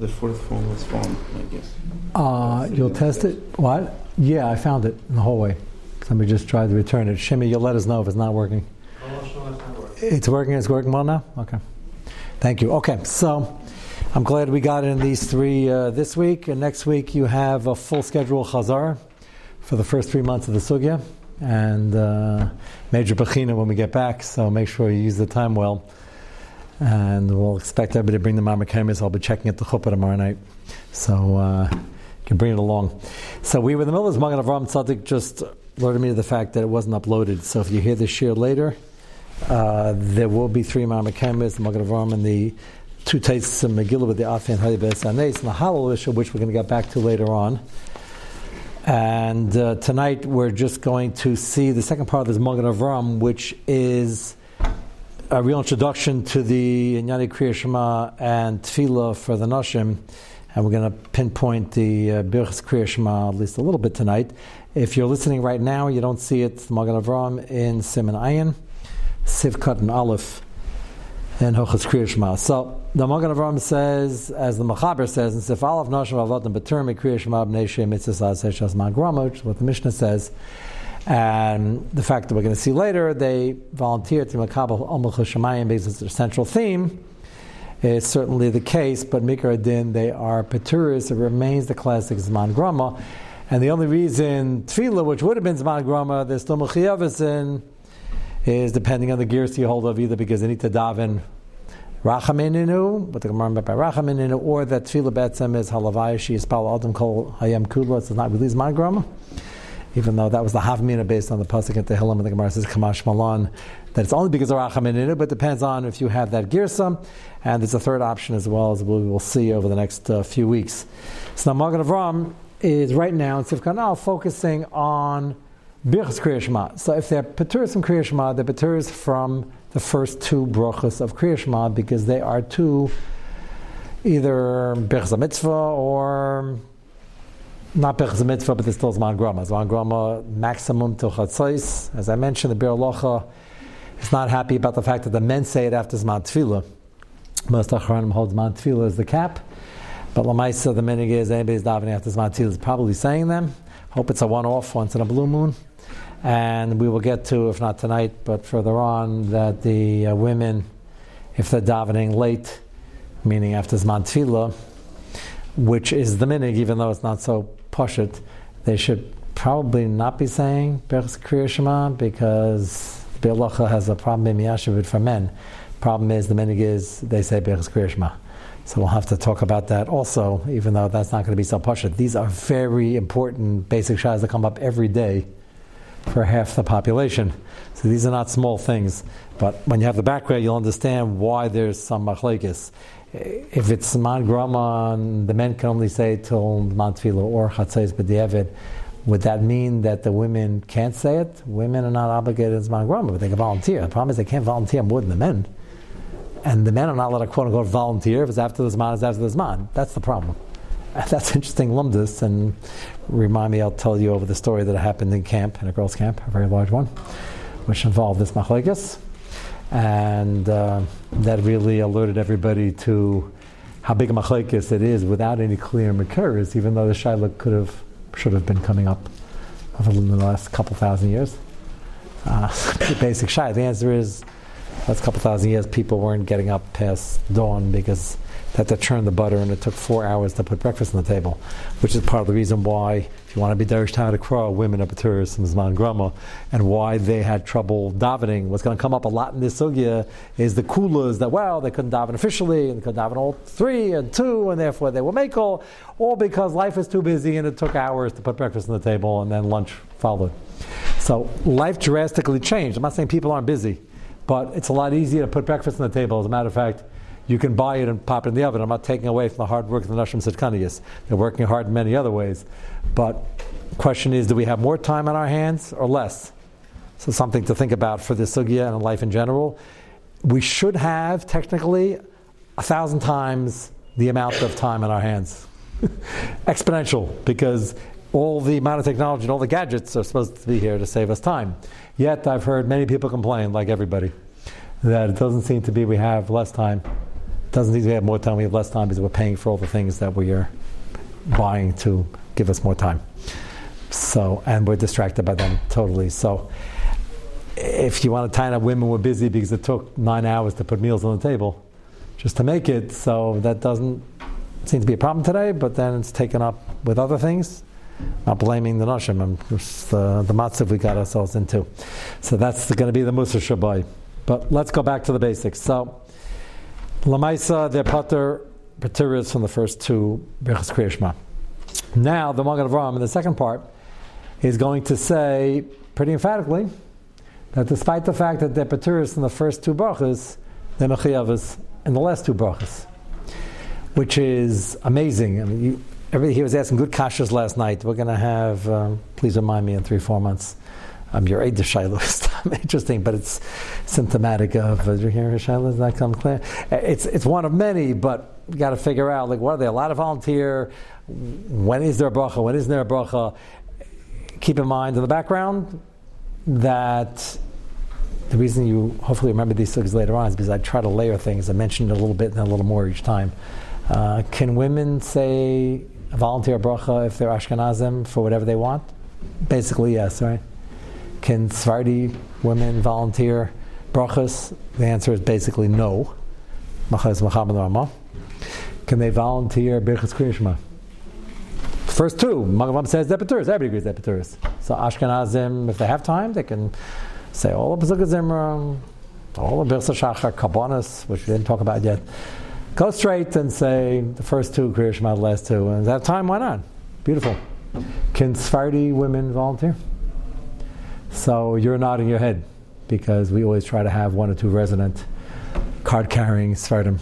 the fourth phone was form, I guess. Uh, you'll test it? What? Yeah, I found it in the hallway. Somebody just tried to return it. Shimmy, you'll let us know if it's not working. It's working. It's working well now. Okay. Thank you. Okay, so I'm glad we got in these three uh, this week, and next week you have a full schedule chazar for the first three months of the sugya and uh, major bechina when we get back. So make sure you use the time well. And we'll expect everybody to bring the Mamakemis. I'll be checking at the chuppah tomorrow night. So uh, you can bring it along. So we were in the middle of this Magen Avram Tzaddik just alerted me to the fact that it wasn't uploaded. So if you hear this share later, uh, there will be three Mamakemis, the Magen Avram, and the two tastes of Megillah with the Afi and Hayyabes Anes, and the Halal which we're going to get back to later on. And uh, tonight we're just going to see the second part of this Magen Avram, which is a real introduction to the Inyani Kriya Shema and Tefillah for the Nashim. And we're going to pinpoint the uh, Birchas Kriya Shema at least a little bit tonight. If you're listening right now, you don't see it, Magen Avram in Simon Ayin, Sivkat and Aleph and Hochas Kriya Shema. So the Magen Avram says, as the Machaber says, in Sif Aleph Nashim Avodim B'Termi Kriya Shema B'nei Shem Mitzvah Magrama, which is what the Mishnah says. And the fact that we're going to see later, they volunteered to Makabal Amul Shemayim because it's their central theme. Is certainly the case, but Mikra Din, they are Peturis, it remains the classic Zman Grama. And the only reason Tefillah, which would have been Zman Grama, there's still Mechiyavas in, is depending on the gears you hold of, either because they need to daven Rachamininu, what the Gemara meant by Rachamininu, or that Tefillah Betzem is Halavai, she is Pal Adam Kol Hayam Kula, it's not really Zman Grama even though that was the Havmina based on the Pasuk at the Hillam, and the Gemara says Kamash Malan, that it's only because of Rachamim in it, but depends on if you have that Girsa, and there's a third option as well, as we will see over the next uh, few weeks. So now Magen Avram is right now in Sivkanal focusing on Birchas Kriya Shema. So if they're Peturis from Kriya Shema, they're Peturis from the first two brachas of Kriya Shema because they are two either Birchas Mitzvah or not Pechaz Mitzvah, but there's still Zman Grama. Zman Grama maximum till Chatzais. As I mentioned, the Biur Halacha is not happy about the fact that the men say it after Zman Tefillah. Most Achronim hold Zman Tefillah as the cap. But Lamaisa, the minig is anybody's davening after Zman Tefillah is probably saying them. Hope it's a one-off, once in a blue moon. And we will get to, if not tonight, but further on, that the uh, women, if they're davening late, meaning after Zman Tefillah, which is the minig, even though it's not so Pashit, they should probably not be saying Berch's Kriya Shema because Be'alacha has a problem in Miyashavit for men. Problem is, the minig is they say Berch's Kriya Shema. So we'll have to talk about that also, even though that's not going to be so pashut. These are very important basic shahs that come up every day for half the population. So these are not small things. But when you have the background, you'll understand why there's some machlekes if it's man grama, the men can only say till man tefillah or chatzais b'diavad, would that mean that the women can't say it? Women are not obligated as man grama, but they can volunteer. The problem is they can't volunteer more than the men. And the men are not allowed to quote unquote volunteer if it's after the man, it's after the man. That's the problem. That's interesting lumdus, and remind me, I'll tell you over the story that happened in camp, in a girls' camp, a very large one, which involved this machlekes and uh, that really alerted everybody to how big a machlekes it is without any clear makers, even though the shaila could have should have been coming up over the last couple thousand years. Uh, basic shaila. The answer is, last couple thousand years, people weren't getting up past dawn because they had to churn the butter, and it took four hours to put breakfast on the table, which is part of the reason why if you want to be Derish to Crow, women of Baturis and Zman Grama, and why they had trouble davening. What's going to come up a lot in this sugya is the kulas that, well, they couldn't daven officially, and they couldn't daven all three and two, and therefore they were makel, all because life was too busy and it took hours to put breakfast on the table and then lunch followed. So life drastically changed. I'm not saying people aren't busy, but it's a lot easier to put breakfast on the table. As a matter of fact, you can buy it and pop it in the oven. I'm not taking away from the hard work of the Nashim Sitkanias. They're working hard in many other ways. But question is, do we have more time on our hands or less? So something to think about for the sugya and life in general. We should have technically a thousand times the amount of time on our hands. Exponential, because all the amount of technology and all the gadgets are supposed to be here to save us time. Yet I've heard many people complain, like everybody, that it doesn't seem to be we have less time doesn't mean we have more time, we have less time because we're paying for all the things that we are buying to give us more time. So, and we're distracted by them totally. So, if you want to tie up women were busy because it took nine hours to put meals on the table just to make it, so that doesn't seem to be a problem today, but then it's taken up with other things. Not blaming the Nashim, the, the matzav we got ourselves into. So that's going to be the Musa Shabbai. But let's go back to the basics. So, Lamaisa, they're pater, pateris from the first two Birchas Kriyashma. Now, the Magen Avraham in the second part is going to say pretty emphatically that despite the fact that they're pateris in the first two brachas, they're mechiyavas in the last two brachas, which is amazing. I mean, you, every, he was asking good kashas last night. We're going to have, um, please remind me in three, four months. Um, your aid to Shiloh is interesting, but it's symptomatic of. Uh, Shiloh? Does that come clear? It's it's one of many, but you got to figure out like what are they? A lot of volunteer. When is there a bracha? When isn't there a bracha? Keep in mind in the background that the reason you hopefully remember these things later on is because I try to layer things. I mentioned a little bit and a little more each time. Uh, can women say volunteer bracha if they're Ashkenazim for whatever they want? Basically, yes, right? Can Sephardi women volunteer brachas? The answer is basically no. Can they volunteer birchas kriyishma? First two, Magavam says Depeturis. Everybody agrees Depeturis. So Ashkenazim, if they have time, they can say all of Pesach Zimra, all of Birsa Shachar, Kabbanis, which we didn't talk about yet. Go straight and say the first two Kriyashma, the last two. And that time, why not? Beautiful. Can Sephardi women volunteer? So you're nodding your head because we always try to have one or two resident card carrying Sephardim,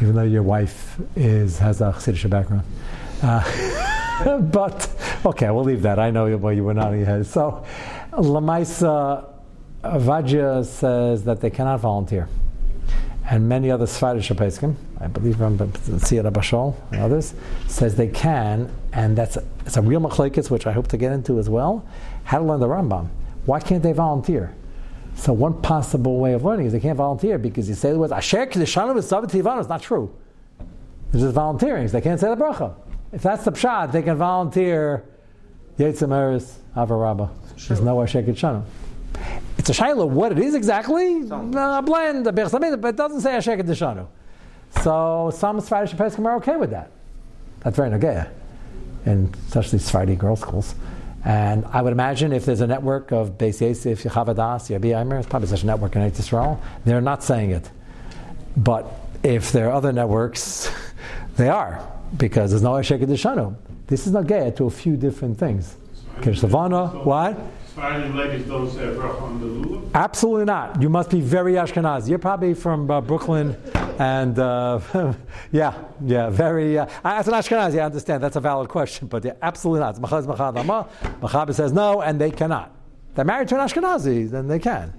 even though your wife is has a Chassidish background. Uh, but okay, we'll leave that. I know why you were nodding your head. So Lamaisa Ovadia says that they cannot volunteer. And many other Sephardic Peskim, I believe from Siyad Bashol and others, says they can, and that's it's a real machlekes, which I hope to get into as well. How to learn the Rambam. Why can't they volunteer? So one possible way of learning is they can't volunteer because you say the words Asher Kedishanu It's not true. They're just volunteering. So they can't say the bracha. If that's the pshat, they can volunteer Yetzim Eris Avarabba. There's no Asher Kedishanu. It's a shaila what it is exactly. A blend, a but it doesn't say Asher Kedishanu. So some Sephardic Pesachim are okay with that. That's very nagaya, and especially Sephardi girls' schools. And I would imagine if there's a network of Beis Yosef, Yechavadas, Yabia Omer, it's probably such a network in Israel, they're not saying it. But if there are other networks, they are, because there's no Asher Kedishanu. This is nagaya to a few different things. Kirshavana, what? Absolutely not. You must be very Ashkenazi. You're probably from uh, Brooklyn, and uh, yeah, yeah, very. Uh, as an Ashkenazi, I understand that's a valid question, but yeah, absolutely not. Machaber says no, and they cannot. They're married to an Ashkenazi, then they can.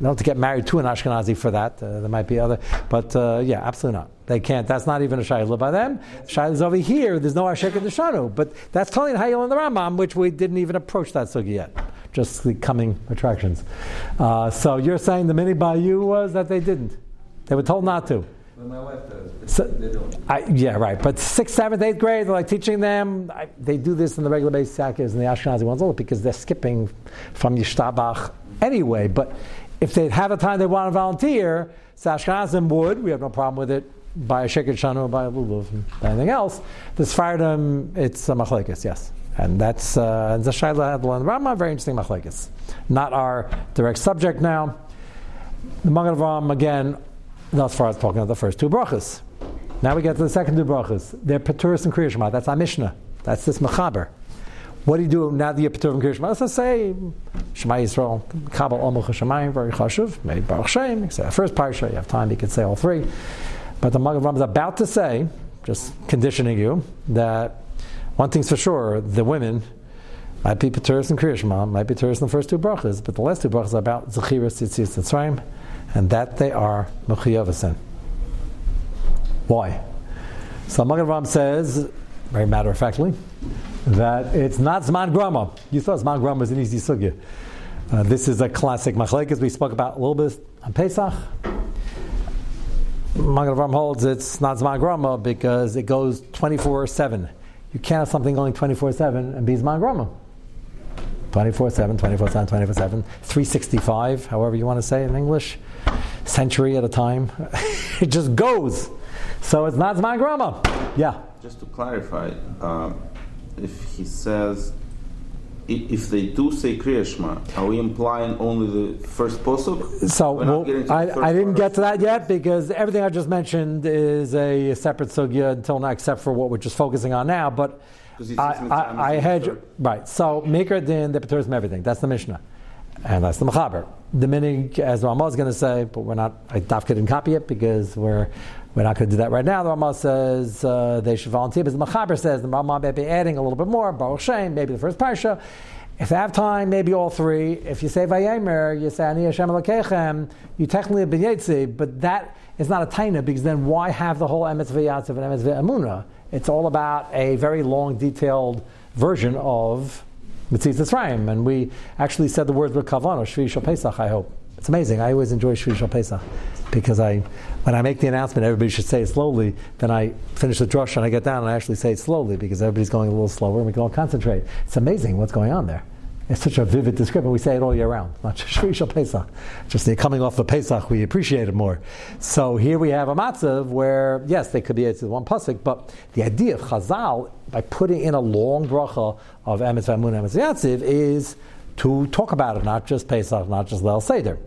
Not to get married to an Ashkenazi for that. Uh, there might be other, but uh, yeah, absolutely not. They can't. That's not even a shayla by them. Shayla is over here. There's no Asher Kedishanu. But that's telling how you learn the Rambam, which we didn't even approach that sugi yet. Just the coming attractions. Uh, so you're saying the mini by you was that they didn't. They were told not to. Well, my wife does. So, they don't. I, yeah, right. But sixth, seventh, eighth grade, they're like teaching them. I, they do this in the regular base sakis and the Ashkenazi ones, all because they're skipping from Yishtabach anyway. But if they have a time they want to volunteer, so Ashkenazim would. We have no problem with it by a Sheker Shanu, by a Lulav, anything else. The Sephardim, it's a Machlekes, yes. And that's uh, the Shaila Hadla and Rama, very interesting Machlekes. Not our direct subject now. The Magen Ram, again, thus far as talking about the first two brachas. Now we get to the second two brachas. They're Peturis and Kriya That's our Mishnah. That's this Mechaber. What do you do now that you're Peturim Kriya Shema? Let's say Shema Yisrael, Kabal Omuch Shemayim, very chashuv, maybe Baruch Shem, say the first parsha, you have time, you could say all three. But the Magen Ram is about to say, just conditioning you, that one thing's for sure, the women might be Peturis and Kriya might be Peturis in the first two brachas, but the last two brachas are about Zechiras, Tzitzis, Tzrayim, and that they are Mechiyavasin. Why? So Magen Ram says, very matter of factly, that it's not Zman Grama. You thought Zman Grama was an easy sugya. Uh, this is a classic machlekes we spoke about a little bit on Pesach. Magen Avram holds it's not Zman Grama because it goes 24 7. You can't have something going 24 7 and be Zman Grama. 24 7, 24 7, 24 7, 365, however you want to say in English, century at a time. it just goes. So it's not Zman Grama. Yeah. Just to clarify, uh, if he says, if they do say Kriya Shema, are we implying only the first posuk? So well, I, I, didn't get to that yet because everything I just mentioned is a separate sugya until now, except for what we're just focusing on now. But I, I, I had right. So Maker din the Peters everything. That's the Mishnah, and that's the Mechaber. The meaning, as Ramah is going to say, but we're not. I Dafka didn't copy it because we're we're not going to do that right now. The Rama says uh, they should volunteer, but the Mechaber says the Rama may be adding a little bit more. Baruch Shem, maybe the first parsha. If they have time, maybe all three. If you say Vayemer, you say Ani Hashem Elokechem, you technically have B'yetzi, but that is not a taina because then why have the whole Emetz V'yatzav and Emetz V'amuna? It's all about a very long, detailed version of Mitzvah Tzrayim. And we actually said the words with Kavano, Shvi Pesach, I hope. It's amazing. I always enjoy Shvi Pesach because I, when I make the announcement, everybody should say it slowly. Then I finish the drush and I get down and I actually say it slowly because everybody's going a little slower and we can all concentrate. It's amazing what's going on there. It's such a vivid description. We say it all year round, not just Shvi Pesach. Just the coming off the Pesach, we appreciate it more. So here we have a matzav where, yes, they could be it's one pasuk, but the idea of Chazal by putting in a long bracha of Emetz Vamun Emetz Yatziv is to talk about it, not just Pesach, not just Leil Seder.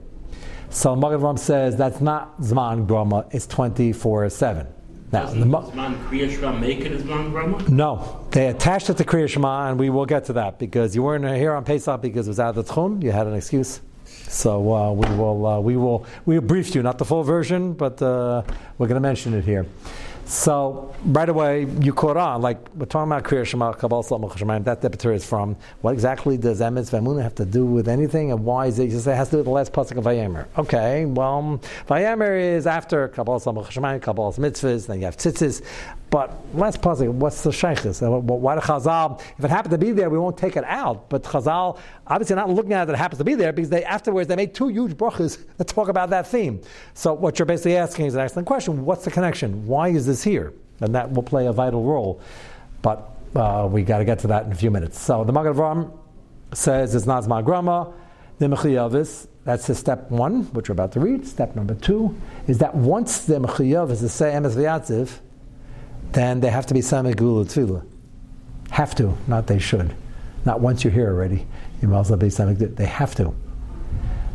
So Magen Ram says that's not Zman Grama, it's 24 7. Now, the Zman Kriya Shema make it Zman Grama? No, they attached it to Kriya Shema, and we will get to that because you weren't here on Pesach because it was out of the Tchum. You had an excuse. So uh, we will uh, we will we briefed you, not the full version, but uh, we're going to mention it here. So right away you caught on, like we're talking about Kriya Shema, Kabbalah Shemaim, that debater is from. What exactly does Emetz Vamuna have to do with anything, and why is it? It has to do with the last pasuk of Vayemer. Okay, well, Vayemer is after Kabbalah Shemaim, Kabbalah Mitzvahs, then you have Tzitzis. But last pasuk, what's the shaykhis? Why the Chazal? If it happened to be there, we won't take it out. But Chazal, obviously, not looking at it, it happens to be there because they afterwards they made two huge brachas that talk about that theme. So what you're basically asking is an excellent question. What's the connection? Why is this here? And that will play a vital role. But uh, we got to get to that in a few minutes. So the Magen Avram says it's Nazma Grama, the Mechiyavis. That's his step one, which we're about to read. Step number two is that once the Mechiyav is to say Emes V'yatziv, then they have to be Samegula Tefillah. Have to, not they should. Not once you're here already. You might as well be They have to.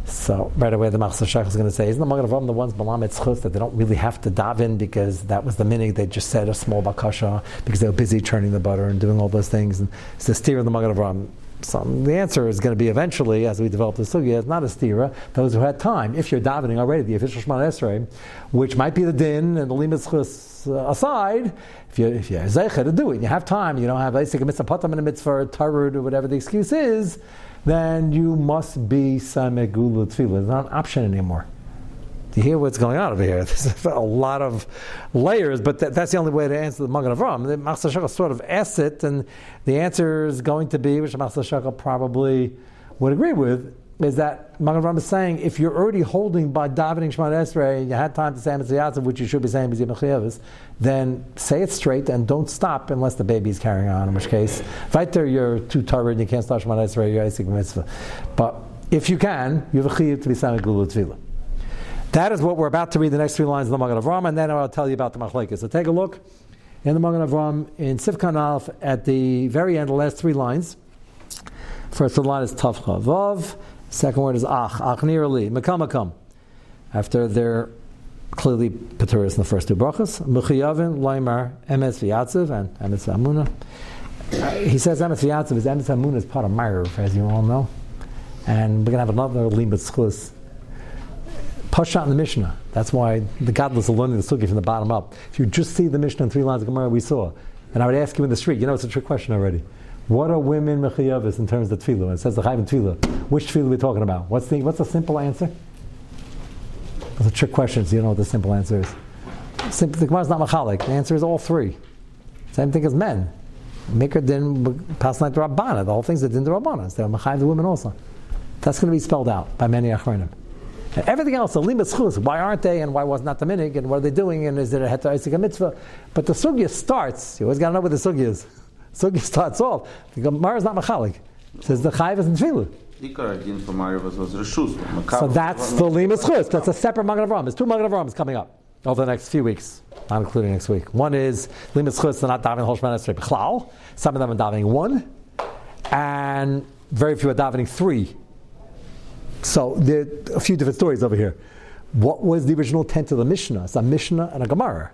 So right away, the Machzor Shach is going to say, isn't the Magen Avram the ones Balam Etzchus that they don't really have to dive in because that was the minig they just said a small bakasha because they were busy churning the butter and doing all those things and it's the steer of the Magen Avram. So the answer is going to be eventually, as we develop the sugya, it's not a stira. Those who had time, if you're davening already, the official Shema Esrei, which might be the din and the limas uh, aside, if you if you're zeicha to do it, and you have time, you don't have a mitzvah and a mitzvah tarud or whatever the excuse is, then you must be samegula tefillah. It's not an option anymore. You hear what's going on over here? There's a lot of layers, but that, that's the only way to answer the Magen Avram. The Machzor Shachar sort of asked it, and the answer is going to be, which Machzor Shachar probably would agree with, is that Magen Avram is saying if you're already holding by davening Shema Esrei, and you had time to say Mitzvah which you should be saying B'zim then say it straight and don't stop unless the baby is carrying on, in which case, right there you're too tired and you can't start Shema Esrei, you're Isaac Mitzvah. But if you can, you have a chiyuv to be saying Gulu Tefillah. That is what we're about to read the next three lines of the Magen Avram, and then I'll tell you about the Machlekes. So take a look in the Magen Avram in Sifkan Alf at the very end, the last three lines. First line is Tavcha Vav. Second word is Ach, Ach nearly, Makam Makam. After they're clearly Peturis in the first two brachas. Mechiyavin, Laimar, Emes V'yatziv, and Emes Amuna. He says Emes V'yatziv is Emes Amuna is part of Meir, as you all know. And we're going to have another Limit Schus Pashat in the Mishnah. That's why the godless are learning the sugi from the bottom up. If you just see the Mishnah in three lines of Gemara we saw, and I would ask you in the street, you know it's a trick question already. What are women mechayavis in terms of tefillah? It says the chayim tefillah. Which tefillah are we talking about? What's the what's the simple answer? It's a trick question, so you know what the simple answer is. Simple, the Gemara is not machalik. The answer is all three. Same thing as men. Maker din pass night the rabbana. The whole thing's the din the rabbana. Mechayiv the women also. That's going to be spelled out by many achronim. Everything else, the limit schus, why aren't they and why wasn't that the minig and what are they doing and is it a heter Isaac mitzvah? But the sugya starts, you always got to know what the sugya is. Sugya starts off. The Gemara is not machalik. It says the chayv is in tefillah. Ikar din for Mariv was Rishus. So that's the limit schus. That's a separate Magen Avraham. There's two Magen Avrahams coming up over the next few weeks, not including next week. One is limit schus, they're not davening Hoshman Esrei B'chlal. Some of them are davening one, and very few are davening three. So there are a few different stories over here. What was the original intent of the Mishnah? It's a Mishnah and a Gemara.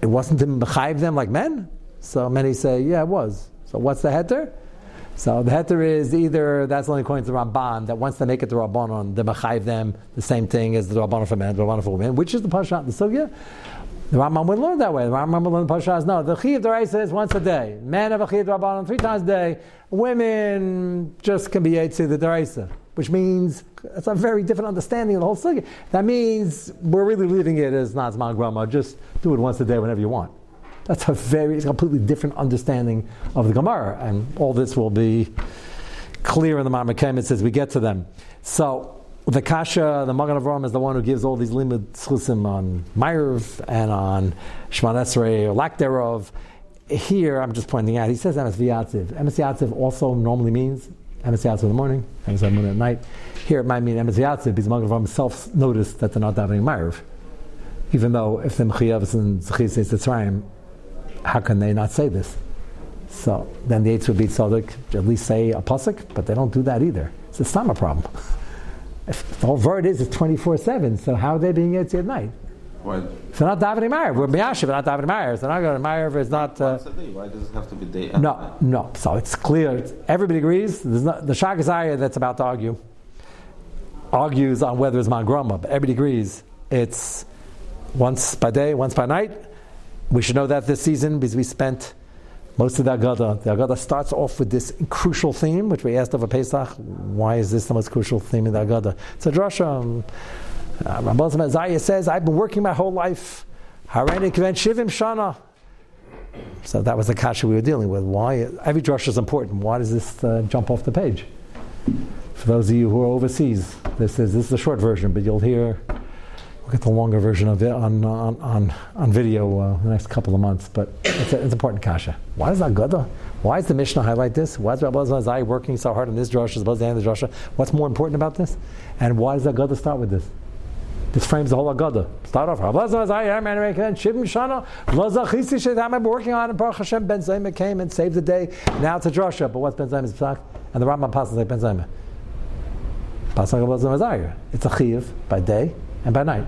It wasn't to mechayiv them like men. So many say, yeah, it was. So what's the heter? So the heter is either that's only according to the Ramban that once they make it the Rabbanon, they mechayiv them the same thing as the Rabbanon for men, the Rabbanon for women, which is the Pashat the Sugya. The Rambam would learn that way. The Rambam would learn the no. The Chiv Deraisa is once a day. Men have a Chiv Rabbanon three times a day. Women just can be Yetzi the Deraisa which means it's a very different understanding of the whole sugya. That means we're really leaving it as Nazman Grama. Just do it once a day whenever you want. That's a very completely different understanding of the Gemara, and all this will be clear in the Marmakem as we get to them. So the Kasha, the Magen Avraham is the one who gives all these limud schusim on Ma'ariv and on Shemon Esrei or lack thereof. Here, I'm just pointing out, he says Emes V'yatziv. Emes also normally means Emes in the morning, Emes at night. Here it might mean Emes Yatziv because Magen Avraham himself noticed that they're not davening Ma'ariv. Even though if the Mechiyavs and Zechis says Tzrayim, how can they not say this? So then the Eitz would be tzaddik, at least say a pasuk, but they don't do that either. It's a stomach problem. If the whole word is it's 24 7, so how are they being Eitz at night? Why? If they're not davening Ma'ariv, we're Miyashiv, we're not davening Ma'ariv. They're not going to Ma'ariv, is not. Uh, Once a day. Why does it have to be day and no, night? no. So it's clear. Everybody agrees. There's not, the Shagazaya that's about to argue argues on whether it's Mangrama, but everybody agrees it's once by day, once by night. We should know that this season because we spent most of the Agada. The Agada starts off with this crucial theme, which we asked over Pesach. Why is this the most crucial theme in the Agada? It's a drasha. Uh, Rambam Zaya says, I've been working my whole life. Shivim Shana. So that was the kasha we were dealing with. Why? Every drasha is important. Why does this uh, jump off the page? For those of you who are overseas, this is this is the short version, but you'll hear we'll get the longer version of it on on on, on video uh, the next couple of months. But it's, a, it's important kasha. Why is that good? Why is the Mishnah highlight this? Why is Rabbi Zai working so hard on this drasha as opposed to the end of the drasha? What's more important about this? And why does that Agada start with this? This frames the whole Agada. Start off. Shivim Shana. I remember working on it. Baruch Hashem Ben Zayma came and saved the day. Now it's a drasha. But what's Ben Zayma's psak? And the Rambam passes like Ben Zayma. It's a chiv by day and by night.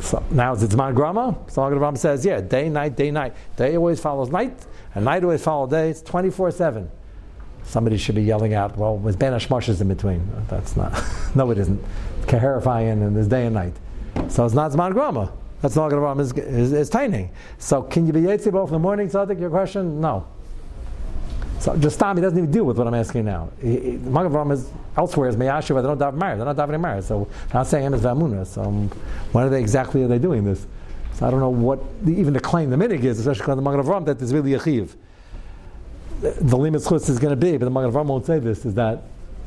So now it's Zman Grama. So the Rambam says, yeah, day, night, day, night. Day always follows night, and night always follows day. It's 24 7 somebody should be yelling out, well, with Ben Ashmashas in between. That's not, no, it isn't. Kaherifian in this day and night. So it's not Zman Grama. That's not going to is, is, is tiny. So can you be Yetzi both in the morning, Tzaddik? Your question? No. So just stop. He doesn't even deal with what I'm asking now. Magen Avraham is elsewhere is Meyashiv. They don't daven married. They're not davening married. So not saying as Vamuna. So um, when are they exactly are they doing this? So I don't know what the, even the claim the minig is, especially on the Magen Avraham, that there's really a chiv the limit chutz is going to be, but the Magen Avraham won't say this, is that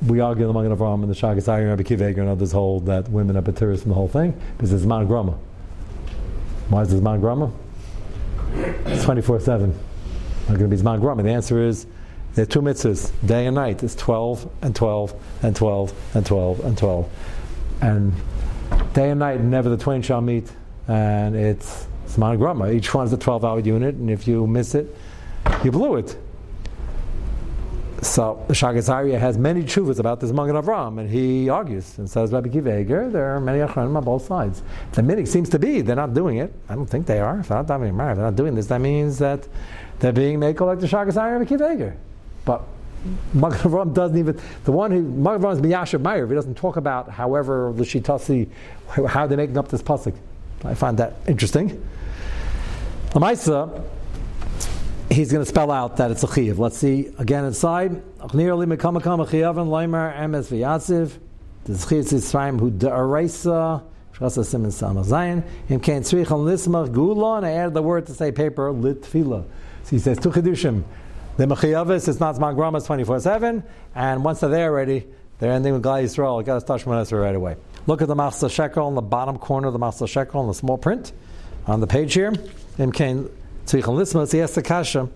we argue among the Avraham and the Shagas Ayin, Rabbi Akiva Eiger and others hold that women are pateris from the whole thing because it's man grama. Why is this man grama? It's 24 7. Not going to be man grama. The answer is there are two mitzvahs, day and night. It's 12 and 12 and 12 and 12 and 12. And day and night, never the twain shall meet. And it's, it's man grama. Each one is a 12 hour unit, and if you miss it, you blew it. So the Shagazaria has many chuvas about this Magen Avram, and he argues and says, Rabbi Akiva Eiger, there are many achronim on both sides. The minig seems to be they're not doing it. I don't think they are. If they're not davening they're not doing this. That means that they're being made like the Shagazaria Rabbi Akiva Eiger. But Magen Avram doesn't even the one who Magen Avram is Miyashav Meir. He doesn't talk about however the Lashitasi how they're making up this pasuk. I find that interesting. Lamaisa, he's going to spell out that it's a chiv. Let's see again inside. Nearly mekamakam chiyavan leimer emes v'yatziv. The chiv is Yisraim who de'araisa. Shasa simin samazayin. Him kain tzrich on lismach gula. And I added the word to say paper lit litfila. So he says two chidushim. The mechiyavis is not zman grama 24 seven. And once they're there already, They're ending with Gal Yisrael. Got to start Shemona right away. Look at the Machzah Shekel in the bottom corner of the Machzah Shekel in the small print on the page here. Im Kain Tzichan Lisma, he asks the Kasha.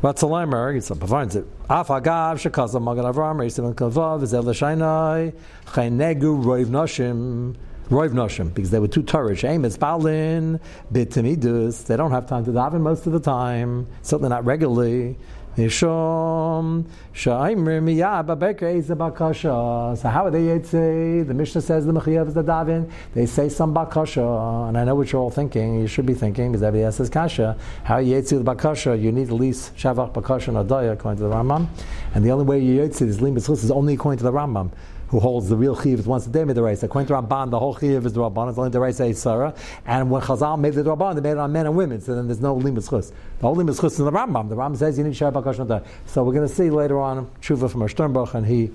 Vatzalaimer, it's provides it. Af agav shekazav magan avram reisim kavav is elashainai chaynegu roiv noshim roiv noshim because they were too turish. Aim is balin bitimidus. They don't have time to daven most of the time. Certainly not regularly. Mishom Shaimrim Miyab Babekre Bakasha. So how are they say? The Mishnah says the Mechiyav is the Davin. They say some Bakasha, and I know what you're all thinking. You should be thinking because everybody says Kasha. How Yetzi the Bakasha? You need at least Shavach Bakasha and Adaya according to the Rambam, and the only way you Yetzi is Lim is only according to the Rambam who holds the real chiv is once a day made the race. According to Ramban, the whole chiv is the Rabban. It's only is Sarah. And when Chazal made the Rabban, they made it on men and women. So then there's no limus chus. The whole limus chus is in the Rambam. The Rambam says you need share bakash So we're going to see later on tshuva from our Sternbuch, and he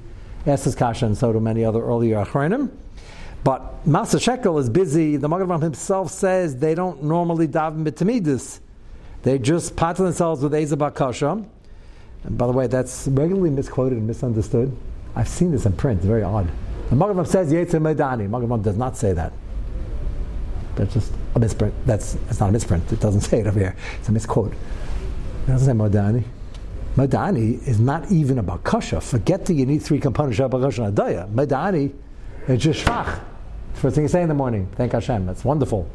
asks his kasha, and so do many other earlier achronim. But Masa Shekel is busy. The Magen himself says they don't normally daven b'tamidus. They just pat themselves with Eza Bakasha. And by the way, that's regularly misquoted and misunderstood. I've seen this in print. It's very odd. The Magen says Yetzir Medani. Magen does not say that. That's just a misprint. That's it's not a misprint. It doesn't say it over here. It's a misquote. It doesn't say Modani. Modani is not even a kasha. Forget that you need three components of kasha and adaya. Modani is just shvach. First thing you say in the morning. Thank Hashem. That's wonderful.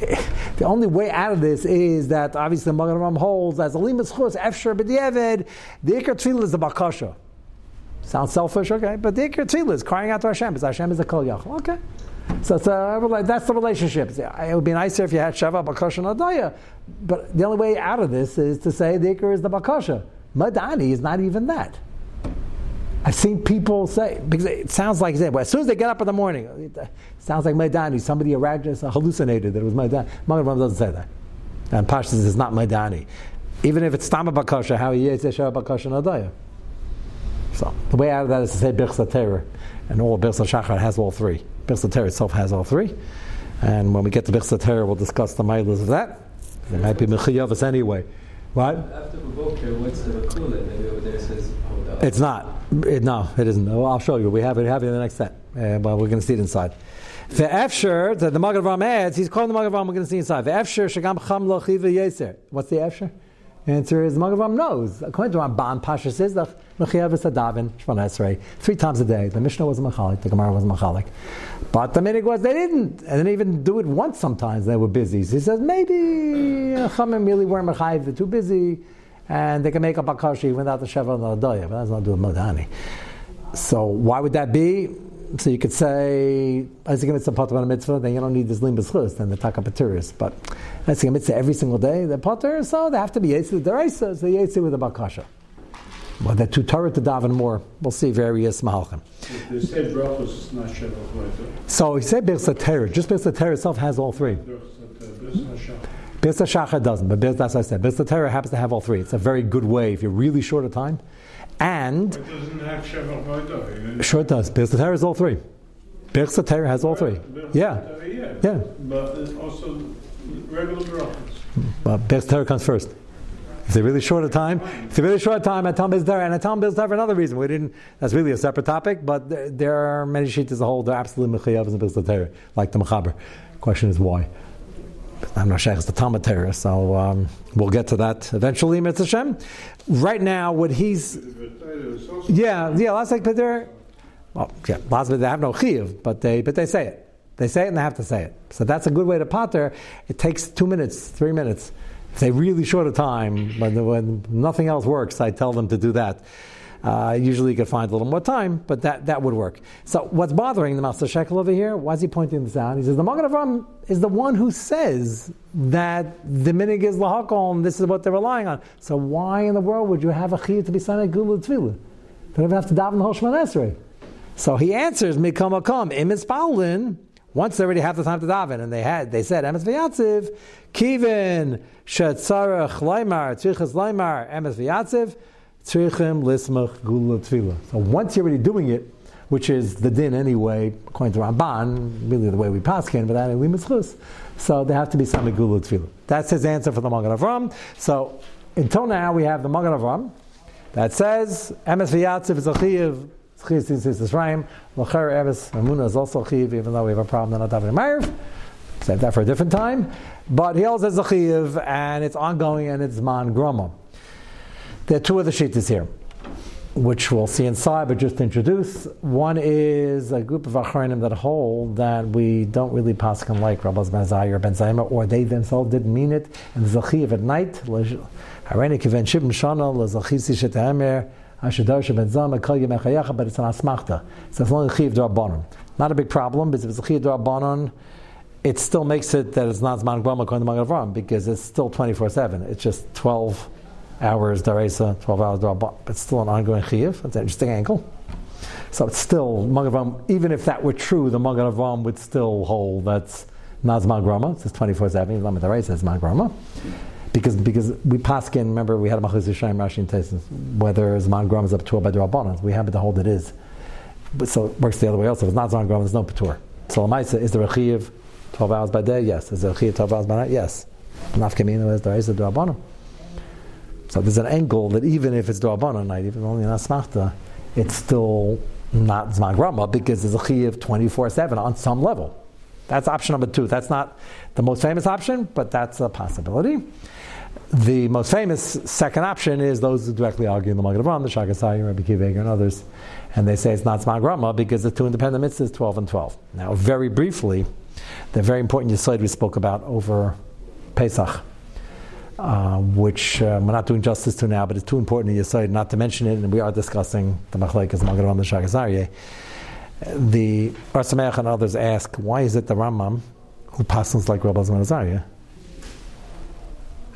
The only way out of this is that obviously the Magen holds as a limas chus efsher b'diavad the ikar is the bakasha. Sounds selfish, okay, but the Tefillah is crying out to Hashem because Hashem is a Kol Yachal, okay. So a, uh, that's the relationship. Uh, it would be nicer if you had Shava, Bakasha, and Adaya, but the only way out of this is to say the Ikir is the Bakasha. Madani is not even that. I've seen people say, because it sounds like, as soon as they get up in the morning, it uh, sounds like Maidani. Somebody hallucinated that it was Maidani. Magadram doesn't say that. And Pashtas is not Maidani. Even if it's Tama Bakasha, how he is Shava, Bakasha, and Adaya. So the way out of that is to say Birchsa Terror, and all Birchsa Shachar has all three. Birchsa Terror itself has all three, and when we get to Birchsa Terror, we'll discuss the milas of that. It might be Mechiyavas anyway. What? After Boker, what's the Kula? Maybe over there says It's not. It, no, it isn't. Well, I'll show you. We have it, have it in the next set, uh, but we're going to see it inside. The Efsher, the, the Magav adds, he's calling the Magav we're going to see inside. The Efsher, Shagam Cham Lochiva Yeser. What's the Efsher? Answer is Magav knows. According to Ramban, Pasha says the Mechiyav is a daven, Shemon Esrei, three times a day. The Mishnah was a machalik, the Gemara was a machalik. But the minig was they didn't, and didn't even do it once sometimes, they were busy. So he says maybe uh, Chamim really weren't they're too busy, and they can make up a kashi without the Sheva and the Adaya, but that's not doing Modani. So why would that be? So you could say, Isaac mitzvah potter on a mitzvah, then you don't need this lim b'schus, then the taka patiris. But Isaac mitzvah every single day, the potter, so they have to be yetzi deraisa, so yetzi with the bakasha. Well, too Torah to daven more. We'll see various mahalchim. They say brachos is not So he said Birsa Torah. Just Birsa Torah itself has all three. Birsa Shachar doesn't, but Birsa, that's what I said. Birsa Torah happens to have all three. It's a very good way if you're really short of time. And it doesn't have Sure it does. Birsa Torah is all three. Birsa Torah has all three. Yeah. Yeah. But also regular brachos. But Birsa Torah comes first. If they're really short of time, if they're really short time, tell them there, and I tell them for another reason. We didn't. That's really a separate topic, but there, there are many sheets as a whole. They're absolutely mechayav and bilzatera, like the mechaber. Question is why. I'm not sure it's the Talmud Torah, so um, we'll get to that eventually, Mitzvah Hashem. Right now, what he's yeah yeah last like Peter. Well, yeah, last they have no chiv, but they but they say it. They say it and they have to say it. So that's a good way to pater. It takes two minutes, three minutes. They really short a time, when, when nothing else works, I tell them to do that. Uh, usually you can find a little more time, but that, that would work. So what's bothering the Master Shekel over here? Why is he pointing this out? He says the Magen Avram is the one who says that the minig is lahakol and this is what they're relying on. So why in the world would you have a chiyah to be signed gula tefillah? Don't even have to daven the whole Esrei. So he answers, mikam akam, im once they already have the time to daven, and they had, they said, emes v'yatziv, kivin shetzarech leimar, tzrichas leimar, emes v'yatziv, tzrichim lismach gula tefillah. So once you're already doing it, which is the din anyway, according to Ramban, really the way we paskin, but that we mitzchus. So there have to be some gula tefillah. That's his answer for the Magen Avram. So until now we have the Magen Avram that says emes v'yatziv is a chiyav L'cher Eves Amuna is also Chiv, even though we have a problem in Atav Ma'ariv. Save that for a different time. But he also has a Chiv, and it's ongoing, and it's Man Groma. There are two other shittas here, which we'll see inside, but just to introduce. One is a group of Achronim that hold that we don't really pass on like Rabbis Ben Zai or Ben Zayma, or they themselves didn't mean it, and Zachiv at night, Ashadarsha Ben Zama, Kal Yemechayacha, but it's an Asmachta. So it's only Chiv Darabanon. Not a big problem, because if it's a Chiv Darabanon, it still makes it that it's not Zman Grama according to Magen Avram, because it's still 24 7. It's just 12 hours Daresa, 12 hours Darabah, but still an ongoing Chiv. That's an interesting angle. So it's still, magalavram. Even if that were true, the Magen Avram would still hold that's not Zman Grama, it's 24 7, even though Daresa is Zman Grama. Because, because we paskin, remember we had a Machlis Yishayim Rashi and Tesis, whether Zman Grama is up to by Rabbanon, we happen to hold it is. But, so it works the other way also. If it's not Zman Grama, there's no Patur. So Lamaisa, is there a Chiv 12 hours by day? Yes. Is there a Chiv 12 hours by night? Yes. Nafkamina is there is a Rabbanon. So there's an angle that even if it's Dwarabana night, even only in Asmachta, it's still not Zman Grama because there's a Chiv 24 7 on some level. That's option number two. That's not the most famous option, but that's a possibility. The most famous second option is those who directly argue in the Magen Avram, the Shagasai, Rabbi Akiva Eiger, and others, and they say it's not Zman Grama because the two independent mitzvahs, 12 and 12. Now, very briefly, the very important Yisoid we spoke about over Pesach, uh, which uh, we're not doing justice to now, but it's too important to Yisoid not to mention it, and we are discussing the Machlekes Magen Avram, the Shagasai. The Ohr Sameach and others ask, why is it the Rambam who passes like Rabbi Zman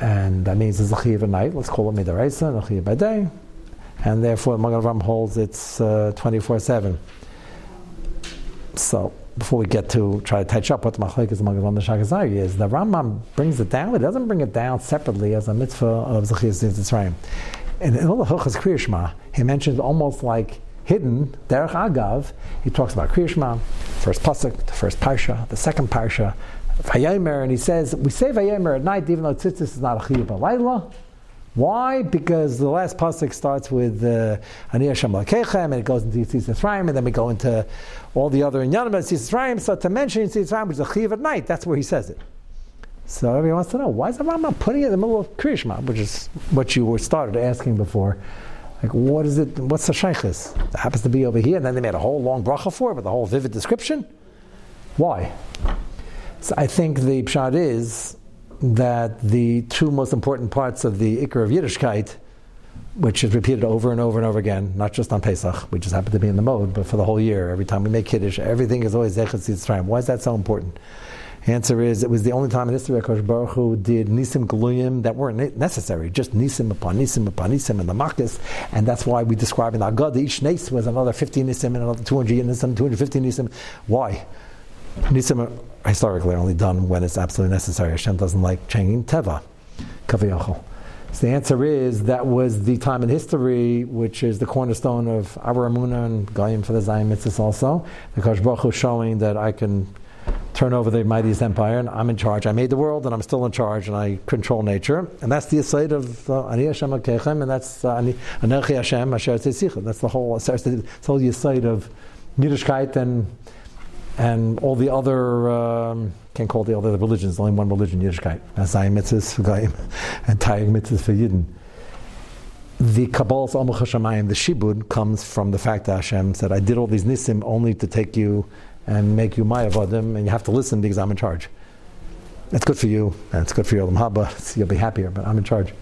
and that means it's a chiv at night. Let's call it midaraisa and a chiv by day, and therefore Magen Avram holds it's uh, twenty four seven. So before we get to try to touch up what the machlek is Avram the Shagazari is, the Rambam brings it down. It doesn't bring it down separately as a mitzvah of Yitzrayim. And in all the Hilchas Kriyashma, he mentions almost like hidden derech agav. He talks about Kriyashma, first pasuk, the first parsha, the second parsha, Vayomer, and he says, we say Vayomer at night, even though Tzitzis is not a Chiyuv Balayla. Why? Because the last pasuk starts with uh, Ani Hashem Lakechem, and it goes into Yetzias Mitzrayim, and then we go into all the other Inyanim of Yitzis. So to mention Yetzias Mitzrayim, which is a Chiyuv at night, that's where he says it. So everyone wants to know, why is the Rambam putting it in the middle of Kriyashma, which is what you were started asking before. Like, what is it, what's the shaykhis? It happens to be over here, and then they made a whole long bracha for it with a whole vivid description. Why? So I think the pshat is that the two most important parts of the Iker of Yiddishkeit, which is repeated over and over and over again, not just on Pesach, we just happen to be in the mode, but for the whole year, every time we make Kiddush, everything is always Zechat Yitzrayim. Why is that so important? Answer is, it was the only time in history Akash Baruch Hu did Nisim Galuyim that weren't necessary, just Nisim upon Nisim upon Nisim and the Makkis, and that's why we describe in Agad each Nes was another 50 Nisim and another 200 Nisim, 250 Nisim. Why? Nisim are historically only done when it's absolutely necessary. Hashem doesn't like changing Teva, Kaviyachol. So the answer is that was the time in history which is the cornerstone of our and Goyim for the Zion Mitzvahs also. The Kosh Baruch Hu showing that I can turn over the mightiest empire and I'm in charge. I made the world and I'm still in charge and I control nature. And that's the aside of uh, Ani Hashem Akechem and that's uh, Anechi Hashem Asher Tzitzicha. That's the whole, that's the whole aside of Yiddishkeit and and all the other um, can't call the other religions. Only one religion, Yiddishkeit. Zion mitzvahs for Goyim and Tayyig mitzvahs for Yidden. The Kabbalah's Amach Hashemayim, the Shibud, comes from the fact that Hashem said, "I did all these nisim only to take you and make you my avodim, and you have to listen because I'm in charge." That's good for you, and it's good for your Haba. You'll be happier, but I'm in charge.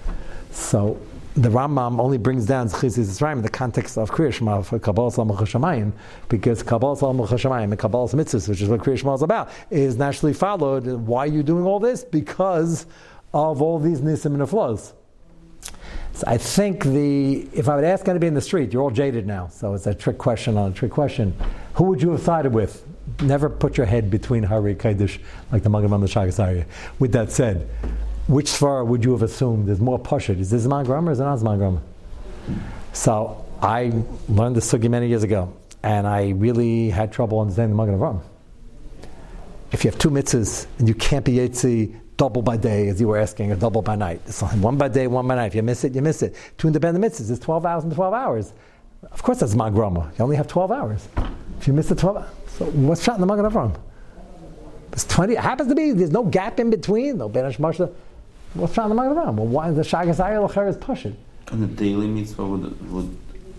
So the Rambam only brings down Zechis Yisrael in the context of Kriya Shema for Kabbalah Salam Chashamayim, because Kabbalah Salam Chashamayim and Kabbalah Mitzvahs, which is what Kriya Shema is about, is naturally followed. Why are you doing all this? Because of all these nisim and flows. So I think the if I would ask anybody in the street, you're all jaded now, so it's a trick question on a trick question. Who would you have sided with? Never put your head between Hari Kaidish like the Magam the Shagasari. With that said, which svara would you have assumed is more pashut? Is this Zman or is it not Zman? So I learned the sugi many years ago, and I really had trouble understanding the Magen Avram. If you have two mitzvahs and you can't be Yetzi double by day, as you were asking, or double by night, it's one by day, one by night. If you miss it, you miss it. Two independent mitzvahs is 12 hours and 12 hours. Of course, that's Zman Groma. You only have 12 hours. If you miss the 12 hours, so what's shot in the Magen Avram? It's 20. It happens to be there's no gap in between. No Ben Moshe. What's shot in the Magen Avram? Well, why the Shagas Ayel is pushing? And the daily mitzvah would, would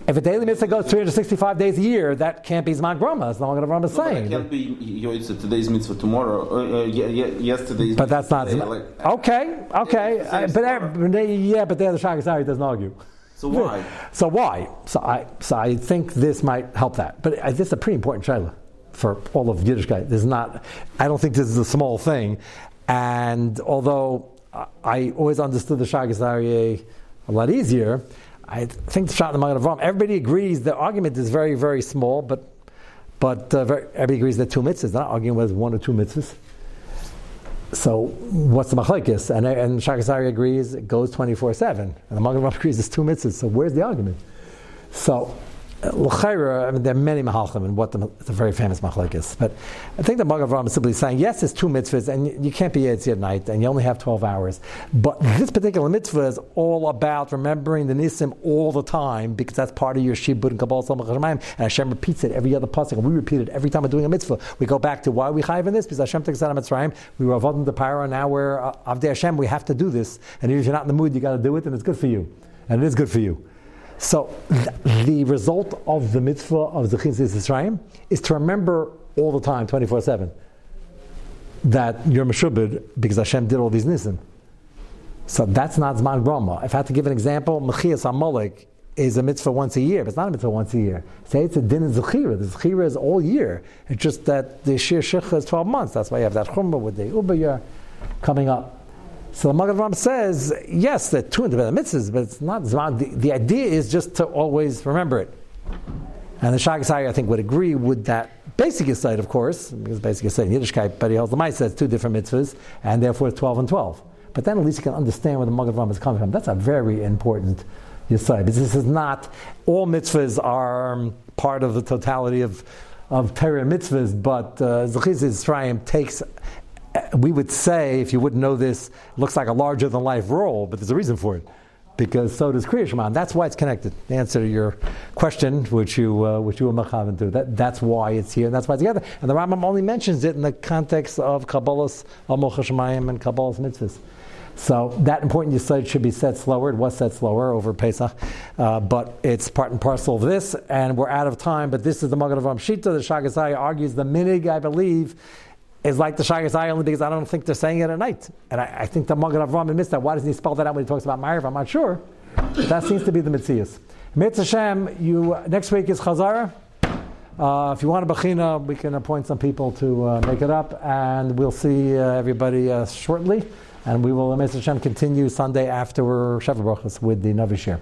If a daily mitzvah goes 365 days a year, that can't be Zman Groma. That's not Avram is No, but it saying. can't be Yoitza today's mitzvah tomorrow, uh, uh, ye- ye- yesterday's. But that's not. today, like- okay, okay. Yeah, it's Uh, but there- story. but there- yeah, but there the Shagas Ayel doesn't argue. So why? So why? So I, so I think this might help that. But I, this is a pretty important shayla for all of Yiddishkeit. This is not. I don't think this is a small thing. And although I, always understood the Shagas Aryeh a lot easier, I think the Shat in the Magen Avram. Everybody agrees the argument is very very small, but but uh, very, everybody agrees that two mitzvahs. Not arguing whether one or two mitzvahs. So what's the machlekes? And and Shagas Aryeh agrees it goes twenty four seven, and the Magen Avram agrees it's two mitzvahs. So where's the argument? So l'chayra, I mean, there are many mahalchim and what the, a very famous machlekes. But I think the Avram is simply saying yes, there's two mitzvahs, and you, can't be Yetzi at night, and you only have twelve hours. But this particular mitzvah is all about remembering the nisim all the time because that's part of your shibud and kabbalah and Hashem repeats it every other pasuk, and we repeat it every time we're doing a mitzvah. We go back to why we chayv in this because Hashem takes out of Mitzrayim. We were avodim the power, now we're uh, avdei Hashem. We have to do this, and if you're not in the mood, you got to do it, and it's good for you, and it is good for you. So th- the result of the mitzvah of Zechin Yisrael is to remember all the time, 24-7, that you're Meshubid because Hashem did all these nisim. So that's not Zman Groma. If I had to give an example, Mechias Amalek is a mitzvah once a year, but it's not a mitzvah once a year. Say it's a din in Zechira. The Zechira is all year. It's just that the Shir Shikha is 12 months. That's why you have that Chumrah with the Ubayah coming up. So the Magen says, yes, there are two independent mitzvahs, but it's not Zman. The, the idea is just to always remember it. And the Shagas Aryeh, I think, would agree with that basic side, of course, because basic side in Yiddishkeit, but he holds the says two different mitzvahs, and therefore it's 12 and 12. But then at least you can understand where the Magen is coming from. That's a very important Yisai, because this is not, all mitzvahs are um, part of the totality of, of Torah mitzvahs, but uh, Zechiz Yisrael takes we would say, if you wouldn't know this, looks like a larger than life role, but there's a reason for it. Because so does Kriya Shema. That's why it's connected. The answer to your question, which you uh, which you were machavan to, that, that's why it's here, and that's why it's together. And the Rambam only mentions it in the context of Kabbalah's Amoch Hashemayim and Kabbalah's mitzvahs. So that important yisod should be said slower. It was said slower over Pesach, uh, but it's part and parcel of this. And we're out of time. But this is the Magen Avraham Shita. The Shagas Aryeh argues the minig, I believe, is like the Shagas Aryeh only because I don't think they're saying it at night. And I, I think the Magen Avraham missed that. Why doesn't he spell that out when he talks about Ma'ariv? I'm not sure. That seems to be the. Mitzvah Hashem, you, next week is Chazara. Uh, if you want a Bechina, we can appoint some people to uh, make it up, and we'll see uh, everybody uh, shortly. And we will, Mitzvah Hashem, continue Sunday after Brachas with the Navi Shir.